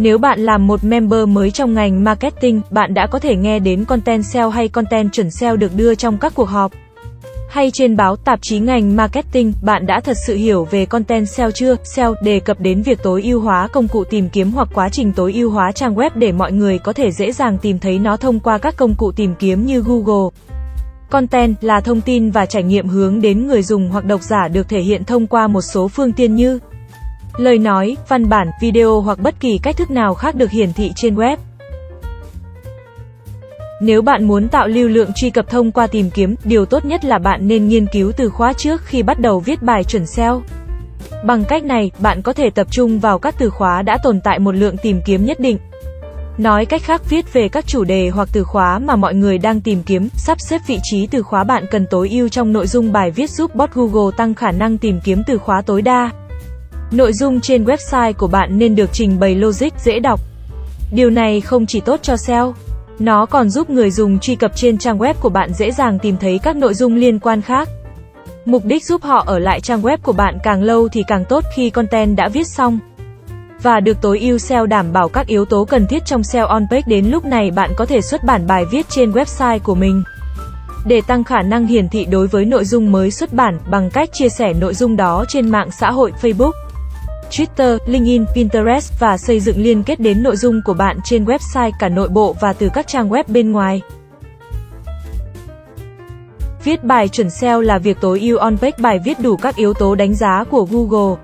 Nếu bạn làm một member mới trong ngành marketing, bạn đã có thể nghe đến content SEO hay content chuẩn SEO được đưa trong các cuộc họp. Hay trên báo, tạp chí ngành marketing, bạn đã thật sự hiểu về content SEO chưa? SEO đề cập đến việc tối ưu hóa công cụ tìm kiếm hoặc quá trình tối ưu hóa trang web để mọi người có thể dễ dàng tìm thấy nó thông qua các công cụ tìm kiếm như Google. Content là thông tin và trải nghiệm hướng đến người dùng hoặc độc giả được thể hiện thông qua một số phương tiện như lời nói, văn bản, video hoặc bất kỳ cách thức nào khác được hiển thị trên web. Nếu bạn muốn tạo lưu lượng truy cập thông qua tìm kiếm, điều tốt nhất là bạn nên nghiên cứu từ khóa trước khi bắt đầu viết bài chuẩn SEO. Bằng cách này, bạn có thể tập trung vào các từ khóa đã tồn tại một lượng tìm kiếm nhất định. Nói cách khác viết về các chủ đề hoặc từ khóa mà mọi người đang tìm kiếm, sắp xếp vị trí từ khóa bạn cần tối ưu trong nội dung bài viết giúp bot Google tăng khả năng tìm kiếm từ khóa tối đa. Nội dung trên website của bạn nên được trình bày logic, dễ đọc. Điều này không chỉ tốt cho SEO, nó còn giúp người dùng truy cập trên trang web của bạn dễ dàng tìm thấy các nội dung liên quan khác. Mục đích giúp họ ở lại trang web của bạn càng lâu thì càng tốt khi content đã viết xong. Và được tối ưu SEO đảm bảo các yếu tố cần thiết trong SEO on page đến lúc này bạn có thể xuất bản bài viết trên website của mình. Để tăng khả năng hiển thị đối với nội dung mới xuất bản bằng cách chia sẻ nội dung đó trên mạng xã hội Facebook. Twitter, LinkedIn, Pinterest và xây dựng liên kết đến nội dung của bạn trên website cả nội bộ và từ các trang web bên ngoài. Viết bài chuẩn SEO là việc tối ưu on-page bài viết đủ các yếu tố đánh giá của Google.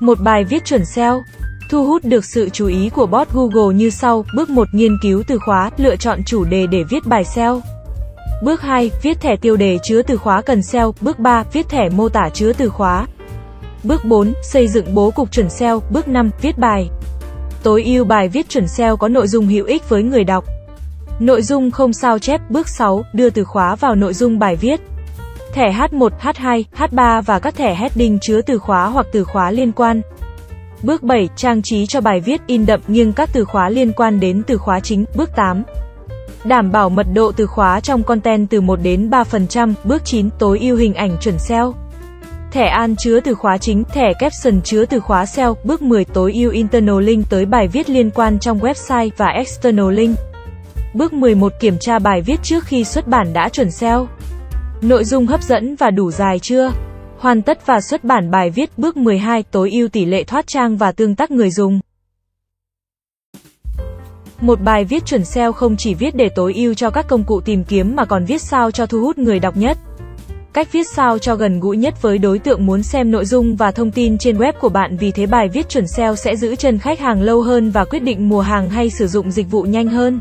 Một bài viết chuẩn SEO thu hút được sự chú ý của bot Google như sau. Bước 1 nghiên cứu từ khóa, lựa chọn chủ đề để viết bài SEO. Bước 2, viết thẻ tiêu đề chứa từ khóa cần SEO. Bước 3, viết thẻ mô tả chứa từ khóa. Bước 4, xây dựng bố cục chuẩn SEO. Bước 5, viết bài. Tối ưu bài viết chuẩn SEO có nội dung hữu ích với người đọc. Nội dung không sao chép. Bước 6, đưa từ khóa vào nội dung bài viết. Thẻ H1, H2, H3 và các thẻ heading chứa từ khóa hoặc từ khóa liên quan. Bước 7, trang trí cho bài viết in đậm nghiêng các từ khóa liên quan đến từ khóa chính. Bước 8, đảm bảo mật độ từ khóa trong content từ 1 đến 3%. Bước 9, tối ưu hình ảnh chuẩn SEO. Thẻ an chứa từ khóa chính, thẻ caption chứa từ khóa SEO. Bước 10 tối ưu internal link tới bài viết liên quan trong website và external link. Bước 11 kiểm tra bài viết trước khi xuất bản đã chuẩn SEO. Nội dung hấp dẫn và đủ dài chưa? Hoàn tất và xuất bản bài viết. Bước 12 tối ưu tỷ lệ thoát trang và tương tác người dùng. Một bài viết chuẩn SEO không chỉ viết để tối ưu cho các công cụ tìm kiếm mà còn viết sao cho thu hút người đọc nhất. Cách viết sao cho gần gũi nhất với đối tượng muốn xem nội dung và thông tin trên web của bạn vì thế bài viết chuẩn SEO sẽ giữ chân khách hàng lâu hơn và quyết định mua hàng hay sử dụng dịch vụ nhanh hơn.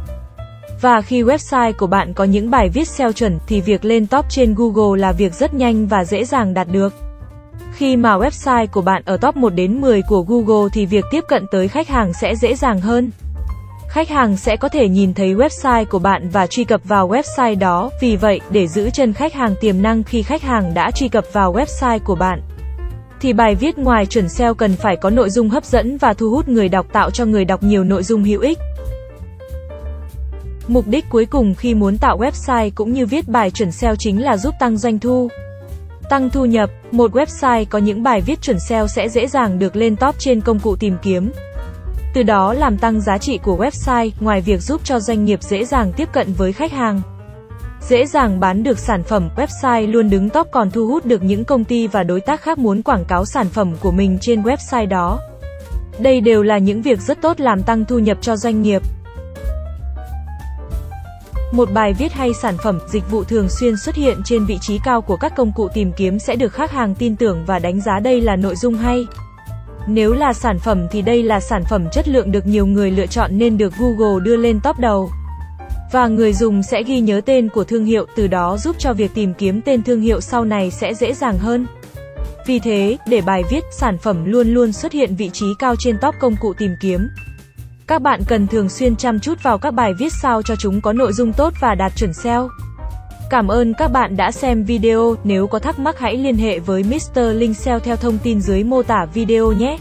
Và khi website của bạn có những bài viết SEO chuẩn thì việc lên top trên Google là việc rất nhanh và dễ dàng đạt được. Khi mà website của bạn ở top 1 đến 10 của Google thì việc tiếp cận tới khách hàng sẽ dễ dàng hơn. Khách hàng sẽ có thể nhìn thấy website của bạn và truy cập vào website đó, vì vậy, để giữ chân khách hàng tiềm năng khi khách hàng đã truy cập vào website của bạn, thì bài viết ngoài chuẩn SEO cần phải có nội dung hấp dẫn và thu hút người đọc tạo cho người đọc nhiều nội dung hữu ích. Mục đích cuối cùng khi muốn tạo website cũng như viết bài chuẩn SEO chính là giúp tăng doanh thu. Tăng thu nhập, một website có những bài viết chuẩn SEO sẽ dễ dàng được lên top trên công cụ tìm kiếm. Từ đó làm tăng giá trị của website, ngoài việc giúp cho doanh nghiệp dễ dàng tiếp cận với khách hàng. Dễ dàng bán được sản phẩm, website luôn đứng top còn thu hút được những công ty và đối tác khác muốn quảng cáo sản phẩm của mình trên website đó. Đây đều là những việc rất tốt làm tăng thu nhập cho doanh nghiệp. Một bài viết hay sản phẩm, dịch vụ thường xuyên xuất hiện trên vị trí cao của các công cụ tìm kiếm sẽ được khách hàng tin tưởng và đánh giá đây là nội dung hay. Nếu là sản phẩm thì đây là sản phẩm chất lượng được nhiều người lựa chọn nên được Google đưa lên top đầu. Và người dùng sẽ ghi nhớ tên của thương hiệu, từ đó giúp cho việc tìm kiếm tên thương hiệu sau này sẽ dễ dàng hơn. Vì thế, để bài viết, sản phẩm luôn luôn xuất hiện vị trí cao trên top công cụ tìm kiếm. Các bạn cần thường xuyên chăm chút vào các bài viết sao cho chúng có nội dung tốt và đạt chuẩn SEO. Cảm ơn các bạn đã xem video, nếu có thắc mắc hãy liên hệ với Mr. Linh SEO theo thông tin dưới mô tả video nhé.